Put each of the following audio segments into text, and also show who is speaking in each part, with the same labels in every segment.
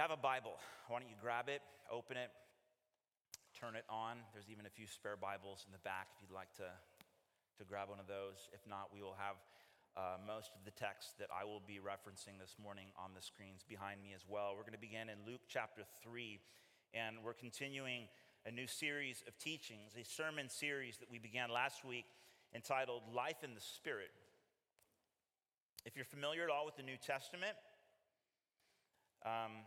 Speaker 1: have a Bible, why don't you grab it, open it, turn it on? There's even a few spare Bibles in the back if you'd like to, to grab one of those. If not, we will have uh, most of the text that I will be referencing this morning on the screens behind me as well. We're going to begin in Luke chapter 3, and we're continuing a new series of teachings, a sermon series that we began last week entitled Life in the Spirit. If you're familiar at all with the New Testament, um,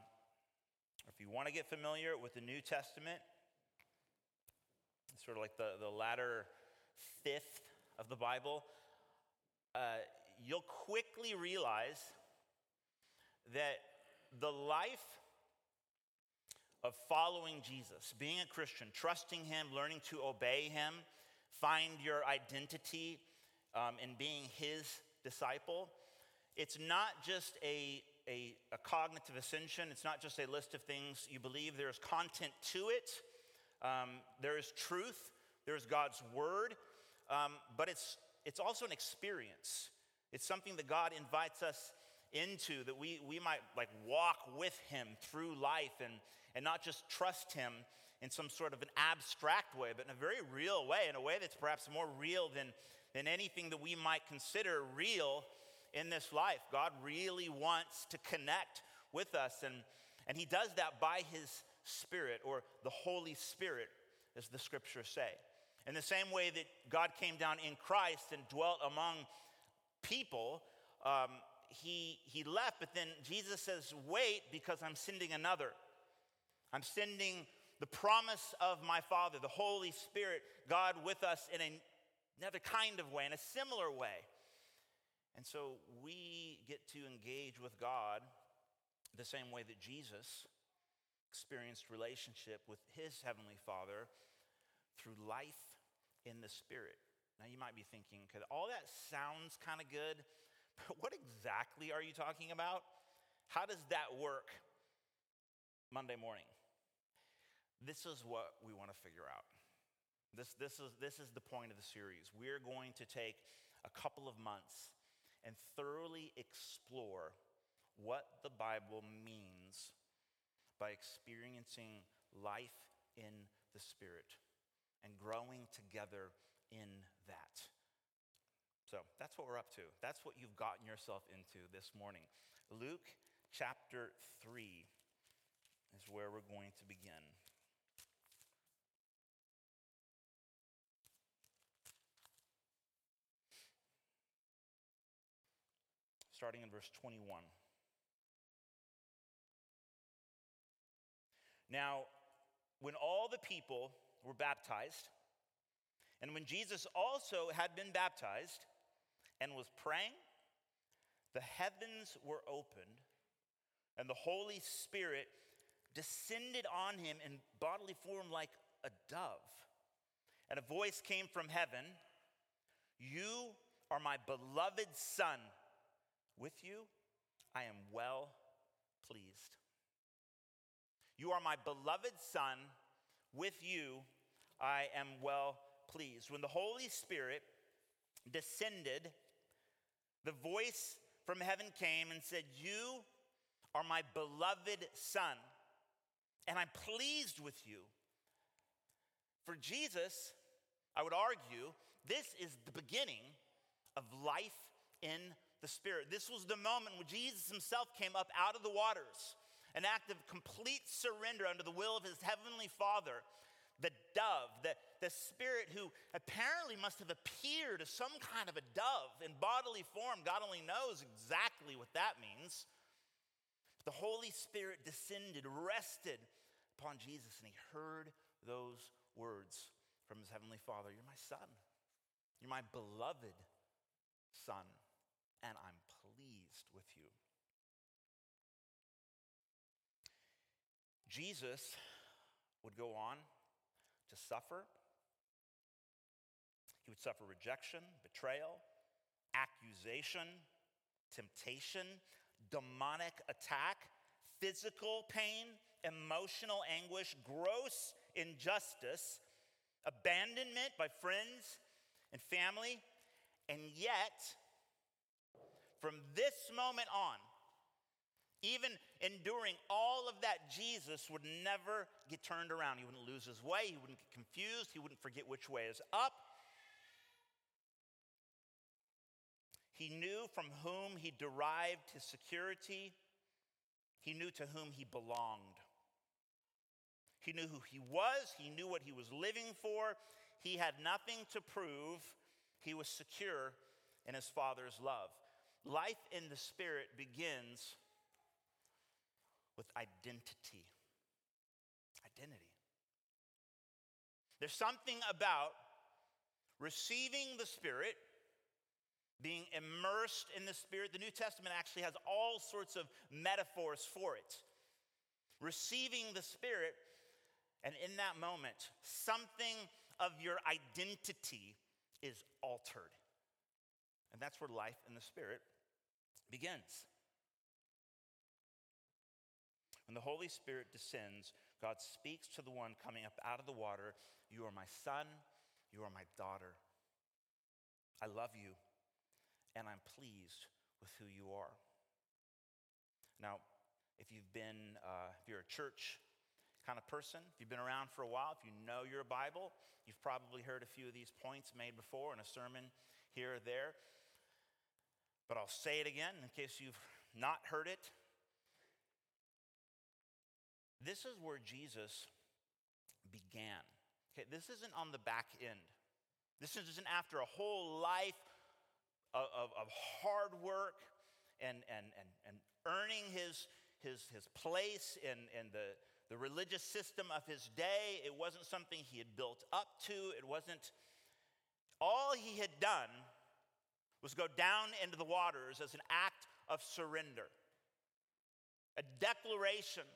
Speaker 1: if you want to get familiar with the New Testament, sort of like the, the latter fifth of the Bible, uh, you'll quickly realize that the life of following Jesus, being a Christian, trusting Him, learning to obey Him, find your identity um, in being His disciple. It's not just a, a, a, cognitive ascension, it's not just a list of things you believe. There's content to it, um, there is truth, there's God's word, um, but it's, it's also an experience. It's something that God invites us into that we, we might like walk with him through life and, and not just trust him in some sort of an abstract way, but in a very real way, in a way that's perhaps more real than, than anything that we might consider real in this life. God really wants to connect with us, and, and he does that by his Spirit or the Holy Spirit, as the scriptures say. In the same way that God came down in Christ and dwelt among people, um, he, he left, but then Jesus says, Wait, because I'm sending another. I'm sending the promise of my Father, the Holy Spirit, God with us in a, another kind of way, in a similar way. And so we get to engage with God the same way that Jesus experienced relationship with his heavenly Father through life in the Spirit. Now you might be thinking, okay, all that sounds kind of good, but what exactly are you talking about? How does that work Monday morning? This is what we want to figure out. This, this, is, this is the point of the series. We're going to take a couple of months and thoroughly explore what the Bible means by experiencing life in the Spirit and growing together in that. So that's what we're up to. That's what you've gotten yourself into this morning. Luke chapter 3 is where we're going to begin. Starting in verse 21. Now, when all the people were baptized, and when Jesus also had been baptized and was praying, the heavens were opened, and the Holy Spirit descended on him in bodily form like a dove. And a voice came from heaven You are my beloved Son with you, I am well pleased. You are my beloved Son. With you, I am well pleased. When the Holy Spirit descended, the voice from heaven came and said, You are my beloved Son, and I'm pleased with you. For Jesus, I would argue, this is the beginning of life in the Spirit. This was the moment when Jesus himself came up out of the waters, an act of complete surrender under the will of his heavenly Father. The dove, the, the spirit who apparently must have appeared as some kind of a dove in bodily form. God only knows exactly what that means. The Holy Spirit descended, rested upon Jesus, and he heard those words from his heavenly Father You're my son. You're my beloved son and I'm pleased with you. Jesus would go on to suffer. He would suffer rejection, betrayal, accusation, temptation, demonic attack, physical pain, emotional anguish, gross injustice, abandonment by friends and family, and yet from this moment on, Even enduring all of that, Jesus would never get turned around. He wouldn't lose his way, he wouldn't get confused, he wouldn't forget which way is up. He knew from whom he derived his security, he knew to whom he belonged. He knew who he was, he knew what he was living for. He had nothing to prove. He was secure in his Father's love. Life in the Spirit begins with identity. Identity. There's something about receiving the Spirit, being immersed in the Spirit. The New Testament actually has all sorts of metaphors for it. Receiving the Spirit, and in that moment, something of your identity is altered. And that's where life in the Spirit begins. When the Holy Spirit descends, God speaks to the one coming up out of the water You are my son, you are my daughter. I love you, and I'm pleased with who you are. Now, if you've been, uh, if you're a church kind of person, if you've been around for a while, if you know your Bible, you've probably heard a few of these points made before in a sermon here or there. But I'll say it again in case you've not heard it. This is where Jesus began. Okay, this isn't on the back end. This isn't after a whole life of, of, of hard work and, and, and, and earning his, his, his place in, in the, the religious system of his day. It wasn't something he had built up to. It wasn't, all he had done was to go down into the waters as an act of surrender, a declaration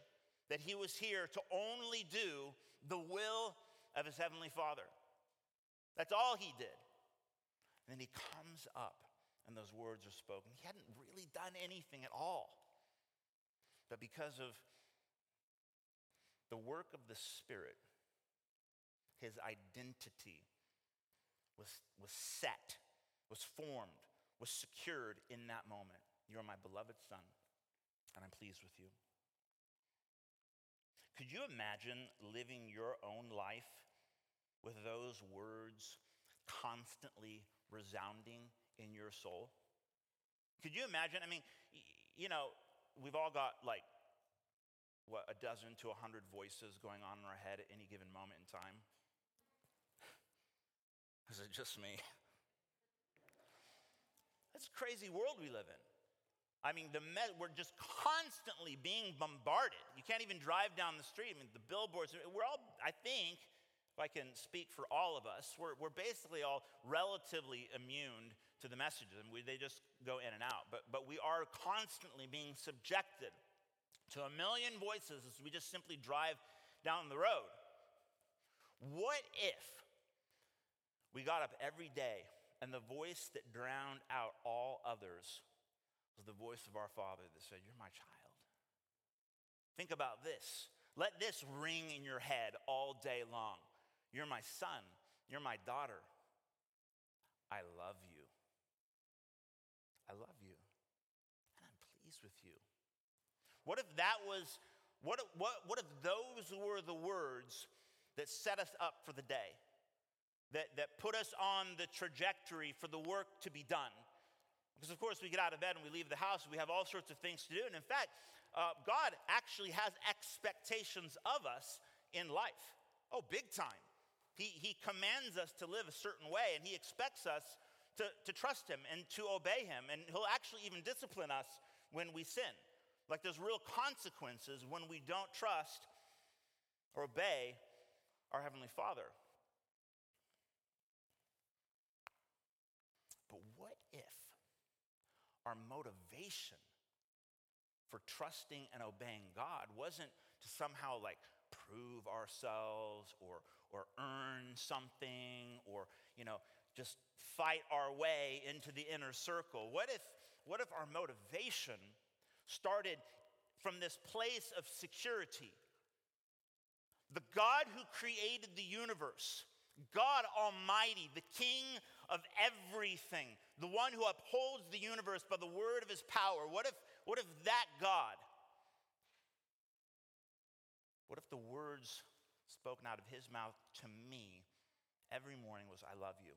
Speaker 1: that he was here to only do the will of his heavenly Father. That's all he did. And then he comes up and those words are spoken. He hadn't really done anything at all. But because of the work of the Spirit, his identity was, was set formed, was secured in that moment. You're my beloved son, and I'm pleased with you. Could you imagine living your own life with those words constantly resounding in your soul? Could you imagine? I mean, you know, we've all got like, what, a dozen to a hundred voices going on in our head at any given moment in time? Is it just me? That's crazy world we live in. I mean, the me- we're just constantly being bombarded. You can't even drive down the street. I mean, the billboards, we're all, I think, if I can speak for all of us, we're, we're basically all relatively immune to the messages. and we, they just go in and out. But, but we are constantly being subjected to a million voices as we just simply drive down the road. What if we got up every day and the voice that drowned out all others was the voice of our Father that said, You're my child. Think about this. Let this ring in your head all day long. You're my son. You're my daughter. I love you. I love you. And I'm pleased with you. What if that was, what, what, what if those were the words that set us up for the day? That, that put us on the trajectory for the work to be done. Because, of course, we get out of bed and we leave the house, we have all sorts of things to do. And in fact, uh, God actually has expectations of us in life. Oh, big time. He, he commands us to live a certain way, and He expects us to, to trust Him and to obey Him. And He'll actually even discipline us when we sin. Like there's real consequences when we don't trust or obey our Heavenly Father. Our motivation for trusting and obeying God wasn't to somehow like prove ourselves or, or earn something or, you know, just fight our way into the inner circle. What if, what if our motivation started from this place of security? The God who created the universe God Almighty, the King of everything, the one who upholds the universe by the word of his power. What if, what if that God, what if the words spoken out of his mouth to me every morning was, I love you?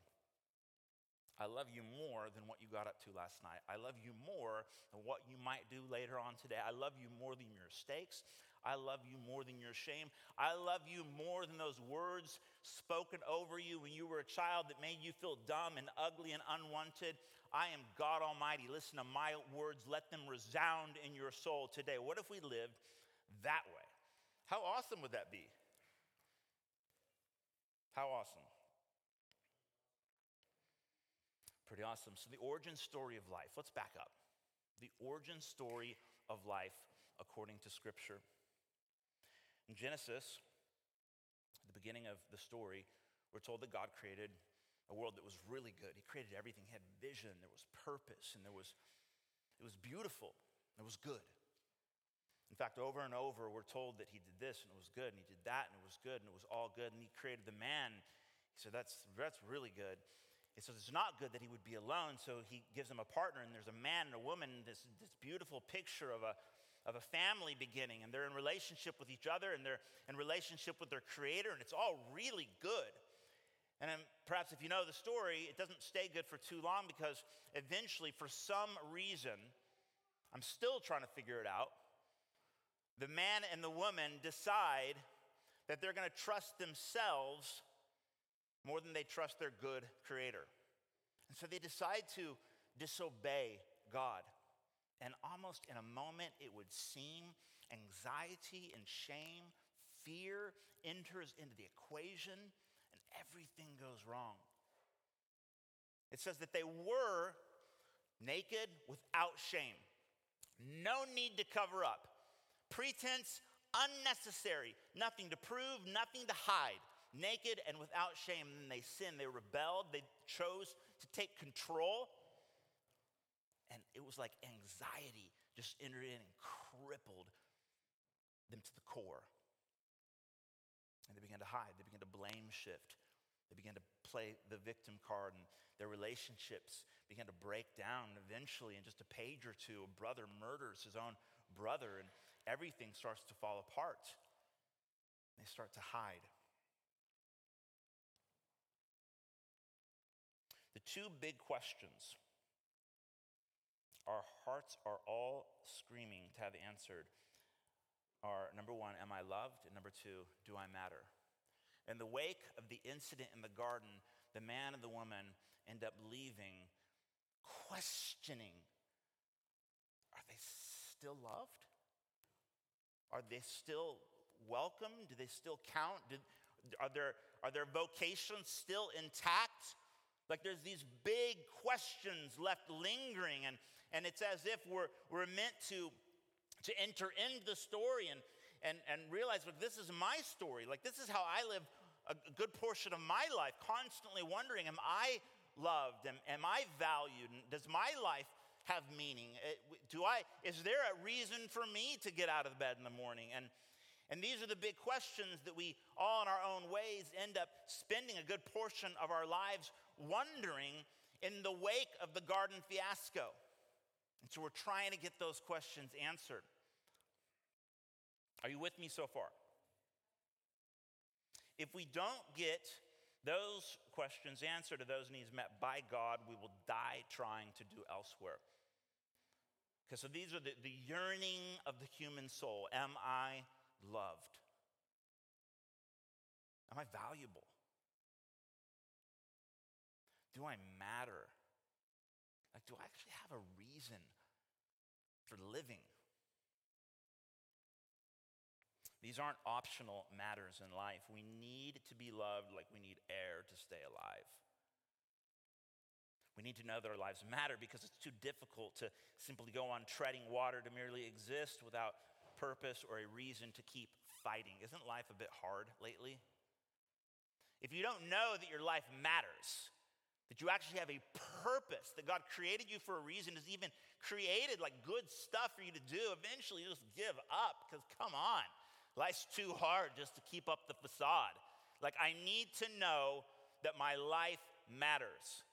Speaker 1: I love you more than what you got up to last night. I love you more than what you might do later on today. I love you more than your mistakes. I love you more than your shame. I love you more than those words spoken over you when you were a child that made you feel dumb and ugly and unwanted. I am God Almighty. Listen to my words, let them resound in your soul today. What if we lived that way? How awesome would that be? How awesome. Pretty awesome. So, the origin story of life, let's back up. The origin story of life according to Scripture. In Genesis, at the beginning of the story, we're told that God created a world that was really good. He created everything, he had vision, there was purpose, and there was, it was beautiful, it was good. In fact, over and over, we're told that he did this and it was good, and he did that and it was good, and it was all good, and he created the man. He said, That's, that's really good. He says it's not good that he would be alone, so he gives him a partner, and there's a man and a woman, this, this beautiful picture of a, of a family beginning, and they're in relationship with each other, and they're in relationship with their creator, and it's all really good. And perhaps if you know the story, it doesn't stay good for too long because eventually, for some reason, I'm still trying to figure it out, the man and the woman decide that they're going to trust themselves more than they trust their good creator. And so they decide to disobey God. And almost in a moment, it would seem anxiety and shame, fear enters into the equation, and everything goes wrong. It says that they were naked without shame. No need to cover up. Pretense unnecessary. Nothing to prove, nothing to hide naked and without shame. They sinned, they rebelled, they chose to take control. And it was like anxiety just entered in and crippled them to the core. And they began to hide, they began to blame shift, they began to play the victim card, and their relationships began to break down. Eventually, in just a page or two, a brother murders his own brother, and everything starts to fall apart. They start to hide. The two big questions our hearts are all screaming to have answered are number one, am I loved? And number two, do I matter? In the wake of the incident in the garden, the man and the woman end up leaving, questioning are they still loved? Are they still welcome? Do they still count? Did, are, their, are their vocations still intact? Like there's these big questions left lingering, and, and it's as if we're, we're meant to, to enter into the story and, and, and realize, look, this is my story. Like this is how I live a good portion of my life, constantly wondering, am I loved? Am, am I valued? Does my life have meaning? Uh, do I, is there a reason for me to get out of bed in the morning? And, and these are the big questions that we all in our own ways end up spending a good portion of our lives wondering in the wake of the garden fiasco. And so we're trying to get those questions answered. Are you with me so far? If we don't get those questions answered or those needs met by God, we will die trying to do elsewhere. Okay, so these are the, the yearning of the human soul. Am I loved? Am I valuable? Do I matter? Like, do I actually have a reason for living? These aren't optional matters in life. We need to be loved like we need air to stay alive. We need to know that our lives matter because it's too difficult to simply go on treading water to merely exist without purpose or a reason to keep fighting. Isn't life a bit hard lately? If you don't know that your life matters, that you actually have a purpose, that God created you for a reason, has even created like good stuff for you to do. Eventually, you just give up because come on, life's too hard just to keep up the facade. Like, I need to know that my life matters.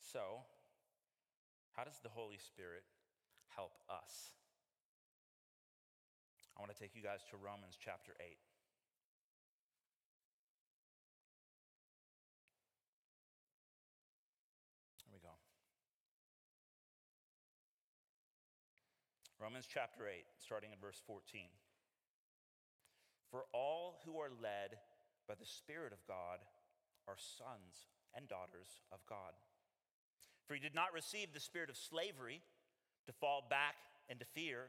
Speaker 1: So, how does the Holy Spirit help us I want to take you guys to Romans chapter 8. Romans chapter 8, starting in verse 14. For all who are led by the Spirit of God are sons and daughters of God. For you did not receive the spirit of slavery to fall back into fear,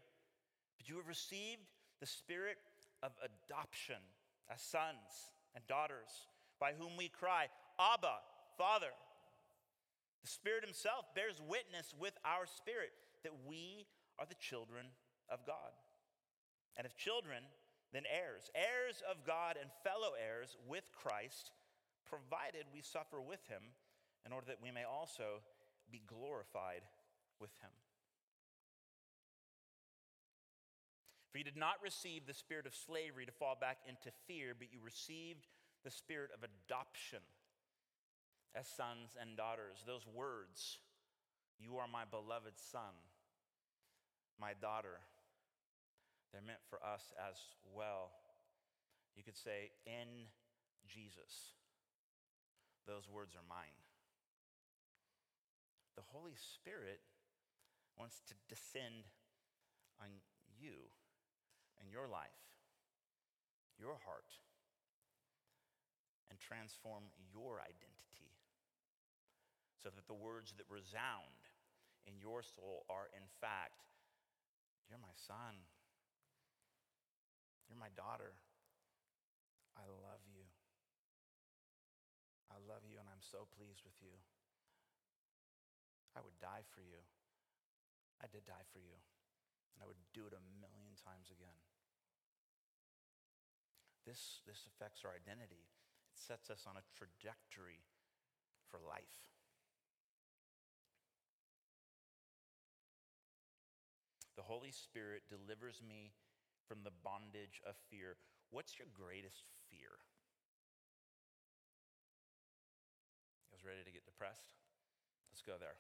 Speaker 1: but you have received the spirit of adoption as sons and daughters, by whom we cry, Abba, Father. The Spirit Himself bears witness with our spirit that we are the children of God. And if children, then heirs, heirs of God and fellow heirs with Christ, provided we suffer with him, in order that we may also be glorified with him. For you did not receive the spirit of slavery to fall back into fear, but you received the spirit of adoption as sons and daughters. Those words, you are my beloved son, my daughter, they're meant for us as well. You could say, in Jesus. Those words are mine. The Holy Spirit wants to descend on you and your life, your heart, and transform your identity so that the words that resound in your soul are, in fact, You're my son. You're my daughter. I love you. I love you and I'm so pleased with you. I would die for you. I did die for you. And I would do it a million times again. This, this affects our identity. It sets us on a trajectory for life. Holy Spirit delivers me from the bondage of fear. What's your greatest fear? I was ready to get depressed? Let's go there.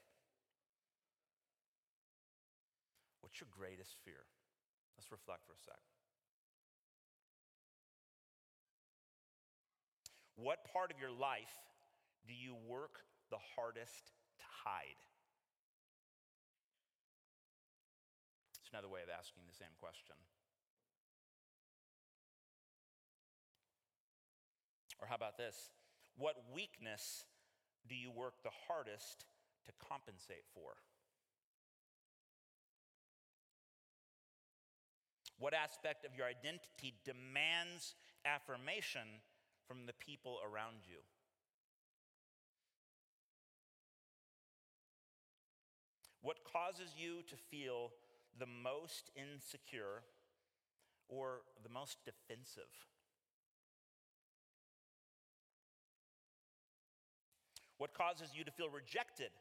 Speaker 1: What's your greatest fear? Let's reflect for a sec. What part of your life do you work the hardest to hide? Another way of asking the same question. Or how about this? What weakness do you work the hardest to compensate for? What aspect of your identity demands affirmation from the people around you? What causes you to feel the most insecure or the most defensive? What causes you to feel rejected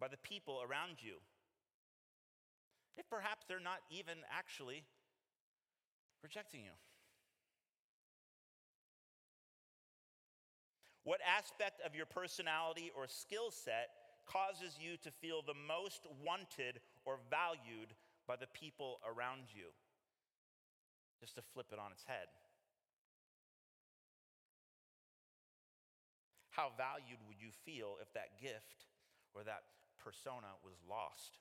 Speaker 1: by the people around you? If perhaps they're not even actually rejecting you. What aspect of your personality or skill set causes you to feel the most wanted or valued by the people around you? Just to flip it on its head. How valued would you feel if that gift or that persona was lost?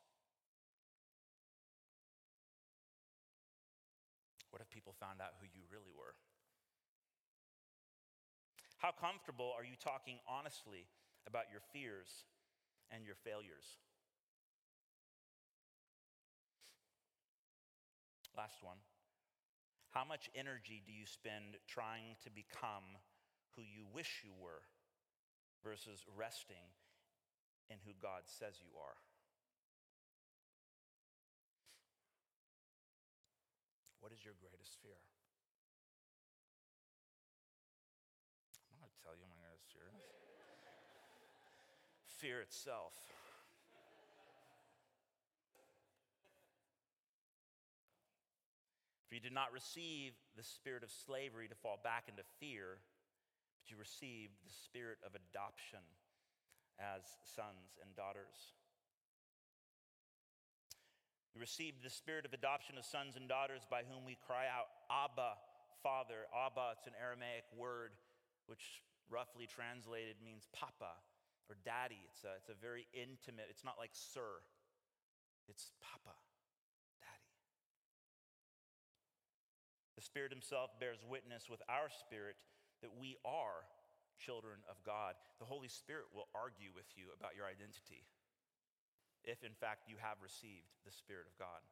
Speaker 1: What if people found out who you really were? How comfortable are you talking honestly about your fears and your failures? Last one. How much energy do you spend trying to become who you wish you were? versus resting in who God says you are. What is your greatest fear? I'm not going to tell you my greatest fear fear itself. For you did not receive the spirit of slavery to fall back into fear but you received the spirit of adoption as sons and daughters. We received the spirit of adoption of sons and daughters by whom we cry out, Abba, Father. Abba, it's an Aramaic word which roughly translated means papa or daddy. It's a, it's a very intimate, it's not like sir, it's papa, daddy. The Spirit Himself bears witness with our spirit that we are children of God. The Holy Spirit will argue with you about your identity if in fact you have received the Spirit of God.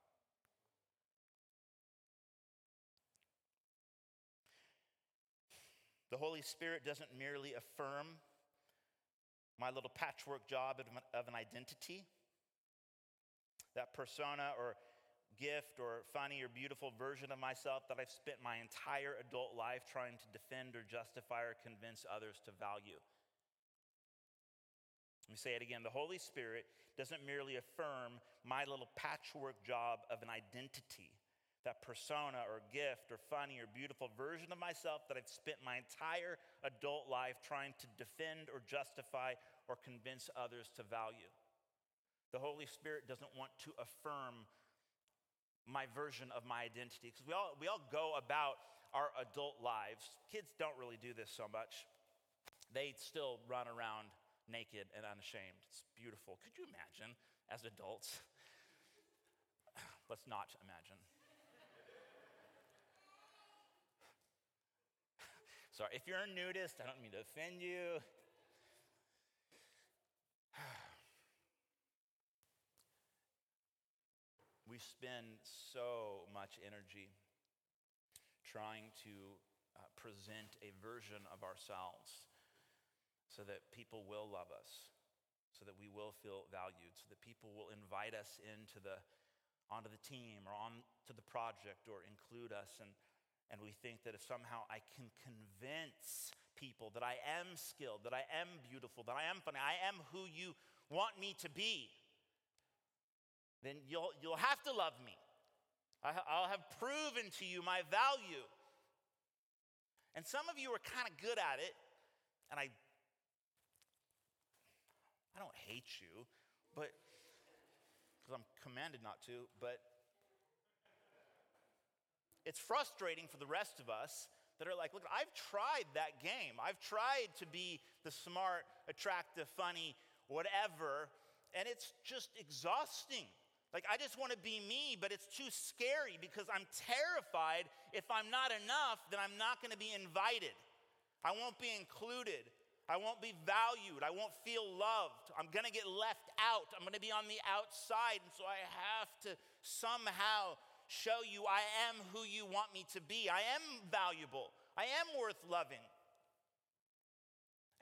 Speaker 1: The Holy Spirit doesn't merely affirm my little patchwork job of an identity, that persona or gift or funny or beautiful version of myself that I've spent my entire adult life trying to defend or justify or convince others to value. Let me say it again. The Holy Spirit doesn't merely affirm my little patchwork job of an identity, that persona or gift or funny or beautiful version of myself that I've spent my entire adult life trying to defend or justify or convince others to value. The Holy Spirit doesn't want to affirm my version of my identity because we all, we all go about our adult lives. Kids don't really do this so much, they still run around naked and unashamed. It's beautiful. Could you imagine as adults? Let's not imagine. Sorry, if you're a nudist, I don't mean to offend you. We spend so much energy trying to uh, present a version of ourselves so that people will love us, so that we will feel valued, so that people will invite us into the onto the team or on to the project or include us. And and we think that if somehow I can convince people that I am skilled, that I am beautiful, that I am funny, I am who you want me to be, then you'll, you'll have to love me. I'll have proven to you my value. And some of you are kind of good at it, and I I don't hate you, but because I'm commanded not to, but it's frustrating for the rest of us that are like, look, I've tried that game. I've tried to be the smart, attractive, funny, whatever, and it's just exhausting. Like, I just want to be me, but it's too scary because I'm terrified if I'm not enough, then I'm not going to be invited. I won't be included. I won't be valued. I won't feel loved. I'm going to get left out. I'm going to be on the outside. And so I have to somehow show you I am who you want me to be. I am valuable. I am worth loving.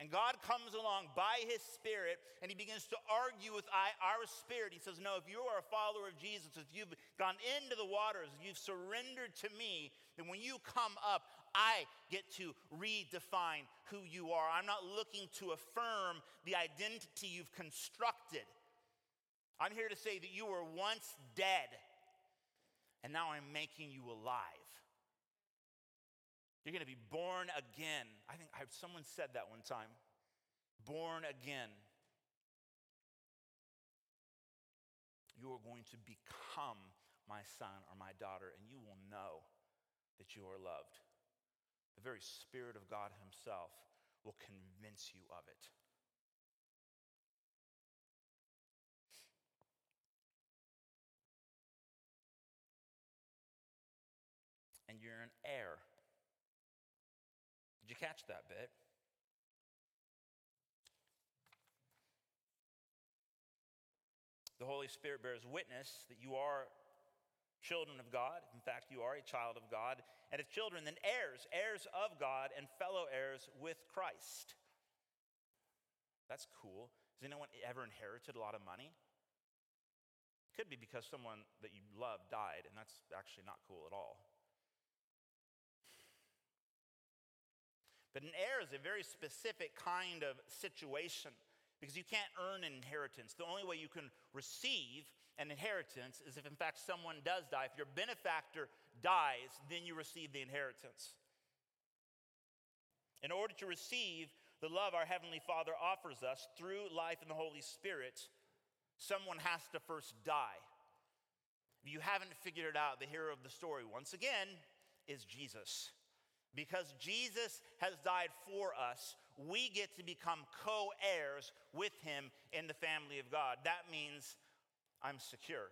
Speaker 1: And God comes along by his spirit and he begins to argue with I, our spirit. He says, No, if you are a follower of Jesus, if you've gone into the waters, you've surrendered to me, then when you come up, I get to redefine who you are. I'm not looking to affirm the identity you've constructed. I'm here to say that you were once dead, and now I'm making you alive. You're going to be born again. I think I, someone said that one time. Born again. You are going to become my son or my daughter, and you will know that you are loved the very Spirit of God Himself will convince you of it. And you're an heir. Catch that bit? The Holy Spirit bears witness that you are children of God. In fact, you are a child of God. And if children, then heirs, heirs of God and fellow heirs with Christ. That's cool. Has anyone ever inherited a lot of money? Could be because someone that you love died, and that's actually not cool at all. But an heir is a very specific kind of situation because you can't earn an inheritance. The only way you can receive an inheritance is if, in fact, someone does die. If your benefactor dies, then you receive the inheritance. In order to receive the love our Heavenly Father offers us through life in the Holy Spirit, someone has to first die. If you haven't figured it out, the hero of the story, once again, is Jesus. Because Jesus has died for us, we get to become co heirs with him in the family of God. That means I'm secure.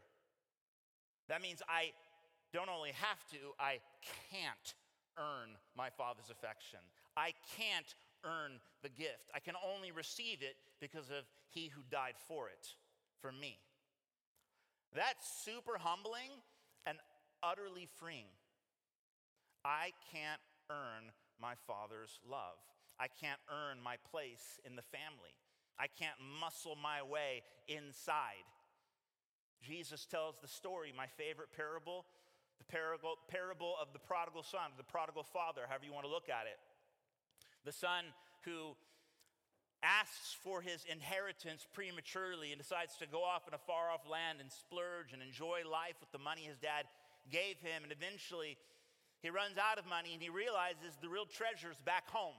Speaker 1: That means I don't only have to, I can't earn my Father's affection. I can't earn the gift. I can only receive it because of He who died for it, for me. That's super humbling and utterly freeing. I can't earn my Father's love. I can't earn my place in the family. I can't muscle my way inside. Jesus tells the story, my favorite parable, the parable, of the prodigal son, the prodigal father, however you want to look at it. The son who asks for his inheritance prematurely and decides to go off in a far off land and splurge and enjoy life with the money his dad gave him. And eventually he runs out of money and he realizes the real treasure is back home.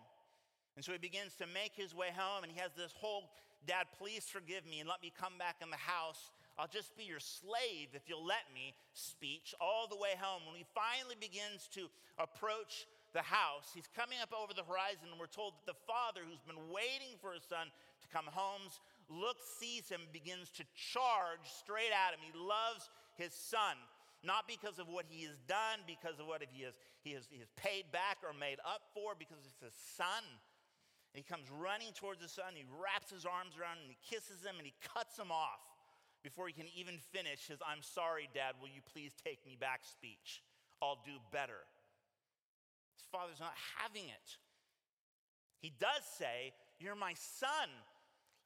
Speaker 1: And so he begins to make his way home and he has this whole dad, please forgive me and let me come back in the house. I'll just be your slave if you'll let me speech all the way home. When he finally begins to approach the house. He's coming up over the horizon, and we're told that the father, who's been waiting for his son to come home, looks, sees him, begins to charge straight at him. He loves his son, not because of what he has done, because of what he has, he has, he has paid back or made up for, because it's his son. And he comes running towards the son, he wraps his arms around him, and he kisses him, and he cuts him off before he can even finish his, I'm sorry, Dad, will you please take me back speech? I'll do better. His father's not having it. He does say, You're my son.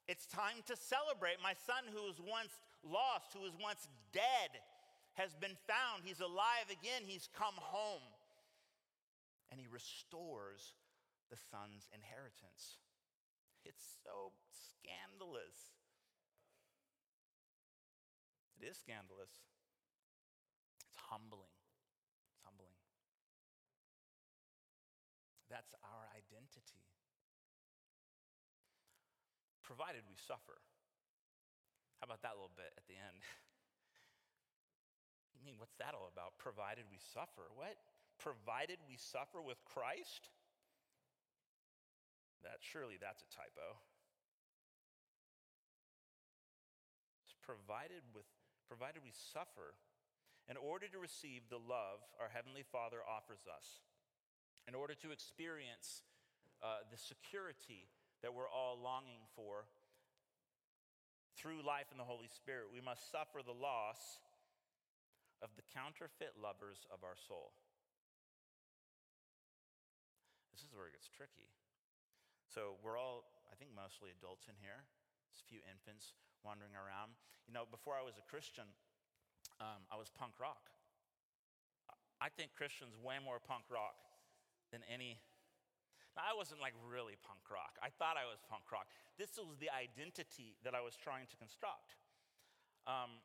Speaker 1: It's time to celebrate. My son, who was once lost, who was once dead, has been found. He's alive again. He's come home. And he restores the son's inheritance. It's so scandalous. It is scandalous. It's humbling. It's humbling. That's our identity. Provided we suffer. How about that little bit at the end? you mean, what's that all about? Provided we suffer. What? Provided we suffer with Christ? That surely that's a typo. It's provided with provided we suffer in order to receive the love our heavenly Father offers us in order to experience uh, the security that we're all longing for through life in the Holy Spirit, we must suffer the loss of the counterfeit lovers of our soul. This is where it gets tricky. So, we're all, I think, mostly adults in here. There's a few infants wandering around. You know, before I was a Christian, um, I was punk rock. I think Christians way more punk rock than any. Now, I wasn't like really punk rock. I thought I was punk rock. This was the identity that I was trying to construct. Um,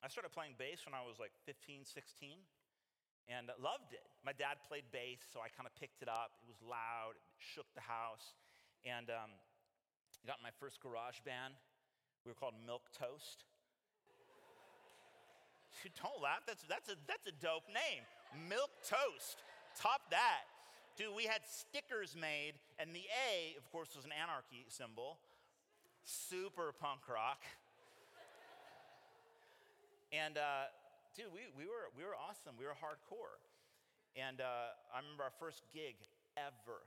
Speaker 1: I started playing bass when I was like 15, 16, and loved it. My dad played bass, so I kind of picked it up. It was loud, it shook the house. And um, I got my first garage band. We were called Milk Toast. don't laugh. That's, that's, a, that's a dope name. Milk Toast. Top that. Dude, we had stickers made, and the A, of course, was an anarchy symbol. Super punk rock. And uh, dude, we, we, were, we were awesome. We were hardcore. And uh, I remember our first gig ever.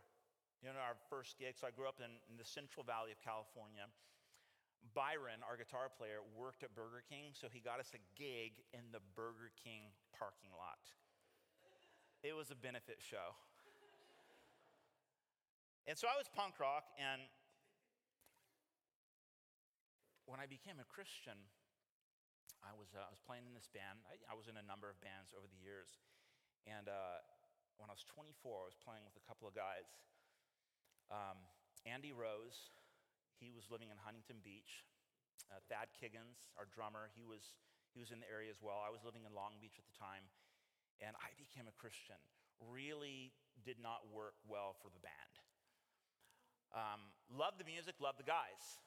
Speaker 1: You know, our first gig. So I grew up in, in the Central Valley of California. Byron, our guitar player, worked at Burger King, so he got us a gig in the Burger King parking lot. It was a benefit show. And so I was punk rock, and when I became a Christian, I was, uh, I was playing in this band. I, I, was in a number of bands over the years. And uh, when I was 24, I was playing with a couple of guys. Um, Andy Rose, he was living in Huntington Beach. Uh, Thad Kiggins, our drummer, he was, he was in the area as well. I was living in Long Beach at the time. And I became a Christian. Really did not work well for the band. Um, loved the music, loved the guys.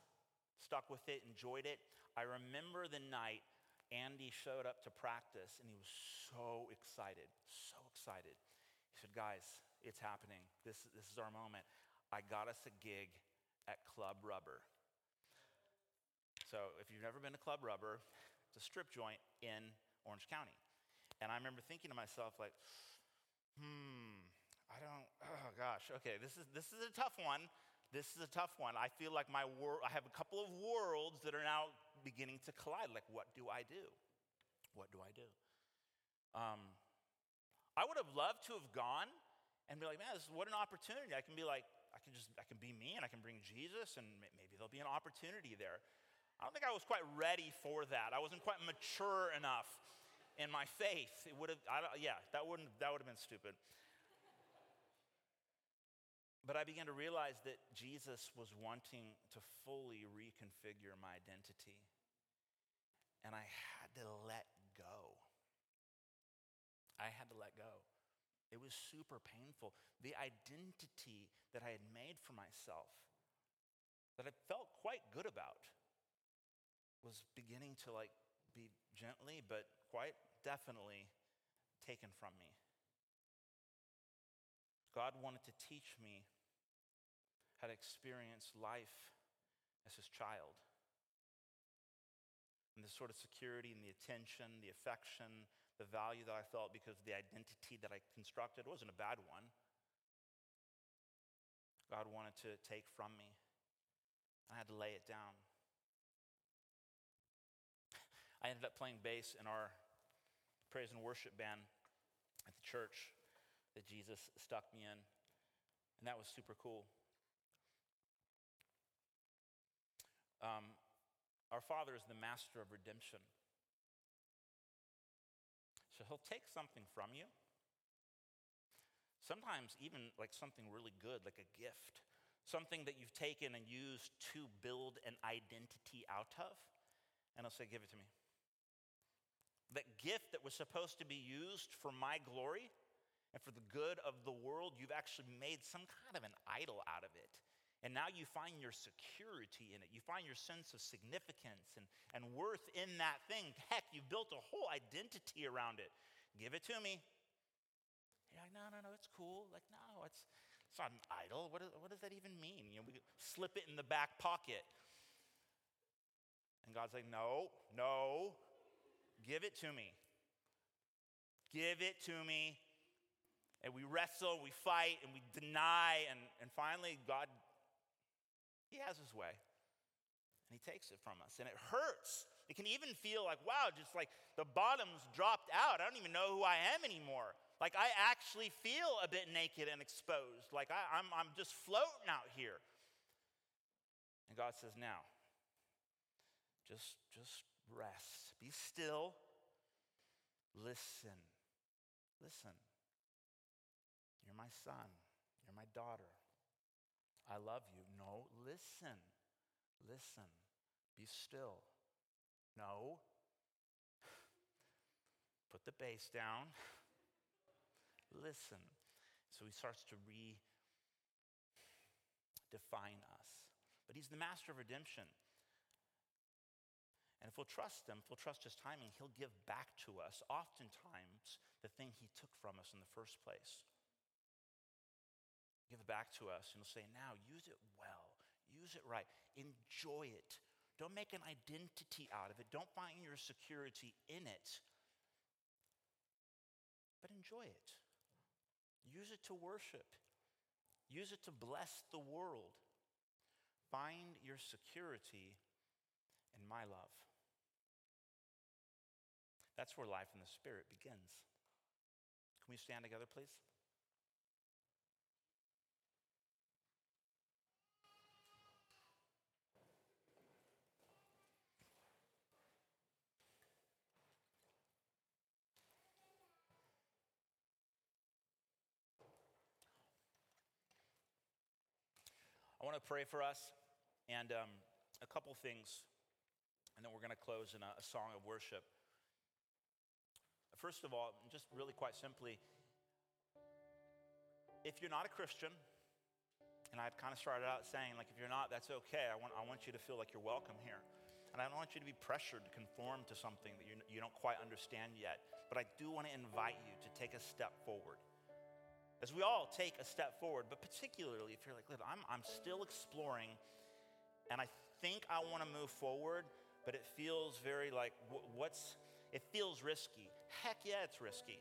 Speaker 1: Stuck with it, enjoyed it. I remember the night Andy showed up to practice and he was so excited, so excited. He said, Guys, it's happening. This, this is our moment. I got us a gig at Club Rubber. So, if you've never been to Club Rubber, it's a strip joint in Orange County. And I remember thinking to myself, like, hmm, I don't, oh gosh, okay, this is, this is a tough one. This is a tough one. I feel like my world, I have a couple of worlds that are now beginning to collide. Like, what do I do? What do I do? Um, I would have loved to have gone and be like, man, this is what an opportunity. I can be like, I can just, I can be me and I can bring Jesus and maybe there'll be an opportunity there. I don't think I was quite ready for that. I wasn't quite mature enough in my faith. It would have, I, yeah, that wouldn't, that would have been stupid. But I began to realize that Jesus was wanting to fully reconfigure my identity. And I had to let go. I had to let go. It was super painful. The identity that I had made for myself, that I felt quite good about, was beginning to like be gently but quite definitely taken from me. God wanted to teach me how to experience life as his child. And the sort of security and the attention, the affection, the value that I felt because of the identity that I constructed wasn't a bad one. God wanted to take from me. I had to lay it down. I ended up playing bass in our praise and worship band at the church that Jesus stuck me in. And that was super cool. Um, our Father is the master of redemption. So he'll take something from you. Sometimes, even like something really good, like a gift, something that you've taken and used to build an identity out of, and he'll say, Give it to me that gift that was supposed to be used for my glory and for the good of the world, you've actually made some kind of an idol out of it. And now you find your security in it. You find your sense of significance and, and worth in that thing. Heck, you've built a whole identity around it. Give it to me. You're like, no, no, no, it's cool. Like, no, it's, it's not an idol. What, is, what does that even mean? You know, we slip it in the back pocket. And God's like, no, no, Give it to me. Give it to me. And we wrestle, we fight, and we deny. And, and finally, God, He has His way. And He takes it from us. And it hurts. It can even feel like, wow, just like the bottom's dropped out. I don't even know who I am anymore. Like I actually feel a bit naked and exposed. Like I, I'm, I'm just floating out here. And God says, now, just, just rest. Be still. Listen. Listen. You're my son. You're my daughter. I love you. No, listen. Listen. Be still. No. Put the bass down. Listen. So he starts to redefine us. But he's the master of redemption. And if we'll trust Him, if we'll trust His timing, He'll give back to us, oftentimes, the thing He took from us in the first place. Give it back to us, and He'll say, Now use it well, use it right, enjoy it. Don't make an identity out of it, don't find your security in it, but enjoy it. Use it to worship, use it to bless the world. Find your security in my love. That's where life in the Spirit begins. Can we stand together, please? Want to pray for us and um, a couple things, and then we're going to close in a, a song of worship. First of all, just really quite simply, if you're not a Christian, and I've kind of started out saying, like, if you're not, that's okay. I want, I want you to feel like you're welcome here. And I don't want you to be pressured to conform to something that you, you don't quite understand yet. But I do want to invite you to take a step forward. As we all take a step forward, but particularly if you're like, I'm, I'm still exploring and I think I want to move forward, but it feels very like, what's, it feels risky. Heck yeah, it's risky.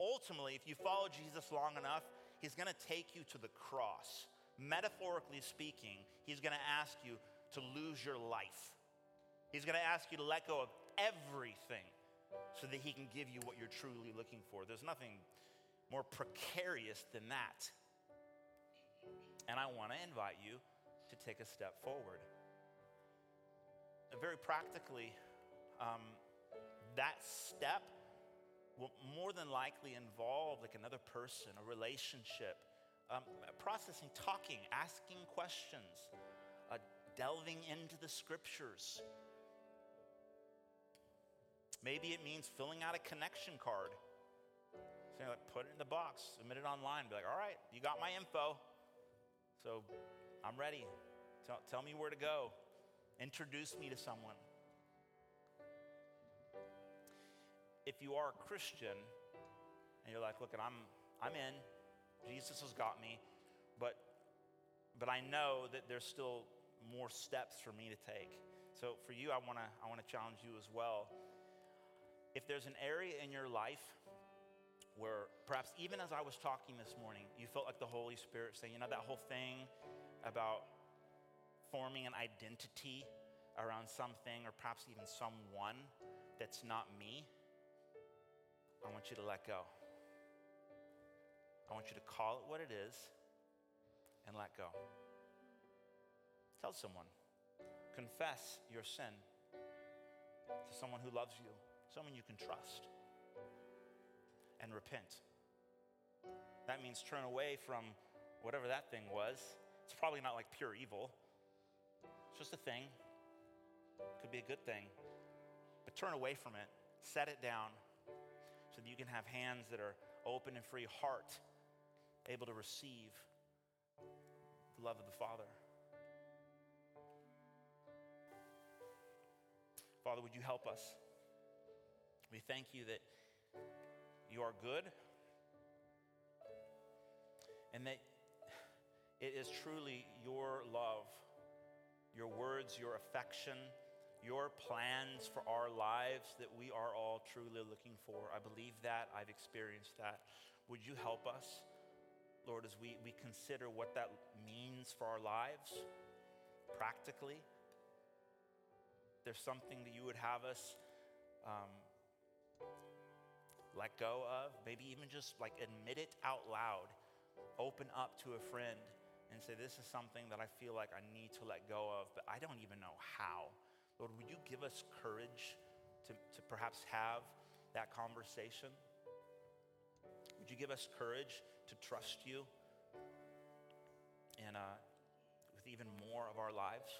Speaker 1: Ultimately, if you follow Jesus long enough, he's going to take you to the cross. Metaphorically speaking, he's going to ask you to lose your life. He's going to ask you to let go of everything so that He can give you what you're truly looking for. There's nothing more precarious than that. And I want to invite you to take a step forward. Very practically, um, that step will more than likely involve like another person, a relationship, um, processing, talking, asking questions, uh, delving into the scriptures, Maybe it means filling out a connection card. So like, put it in the box, submit it online, be like, all right, you got my info. So I'm ready. Tell, tell me where to go. Introduce me to someone. If you are a Christian and you're like, look, I'm, I'm in, Jesus has got me, but, but I know that there's still more steps for me to take. So for you, I wanna, I wanna challenge you as well if there's an area in your life where perhaps even as I was talking this morning, you felt like the Holy Spirit saying, you know, that whole thing about forming an identity around something or perhaps even someone that's not me, I want you to let go. I want you to call it what it is and let go. Tell someone, confess your sin to someone who loves you someone you can trust, and repent. That means turn away from whatever that thing was. It's probably not like pure evil, it's just a thing. Could be a good thing. But turn away from it, set it down, so that you can have hands that are open and free, heart able to receive the love of the Father. Father, would you help us? We thank you that you are good and that it is truly your love, your words, your affection, your plans for our lives that we are all truly looking for. I believe that. I've experienced that. Would you help us, Lord, as we, we consider what that means for our lives practically? There's something that you would have us um, let go of, maybe even just like admit it out loud, open up to a friend and say, This is something that I feel like I need to let go of, but I don't even know how. Lord, would you give us courage to, to perhaps have that conversation? Would you give us courage to trust you and uh, with even more of our lives?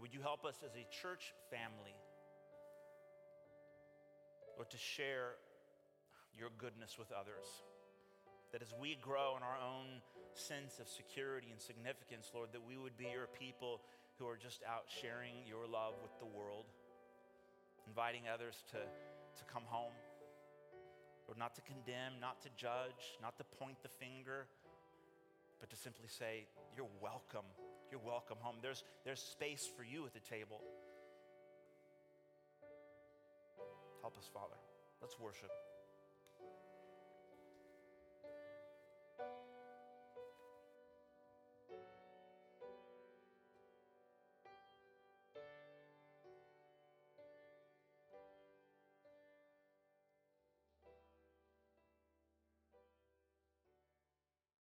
Speaker 1: Would you help us as a church family? Lord, to share your goodness with others. That as we grow in our own sense of security and significance, Lord, that we would be your people who are just out sharing your love with the world, inviting others to, to come home. Lord, not to condemn, not to judge, not to point the finger, but to simply say, You're welcome. You're welcome home. There's, there's space for you at the table. Help us, Father. Let's worship.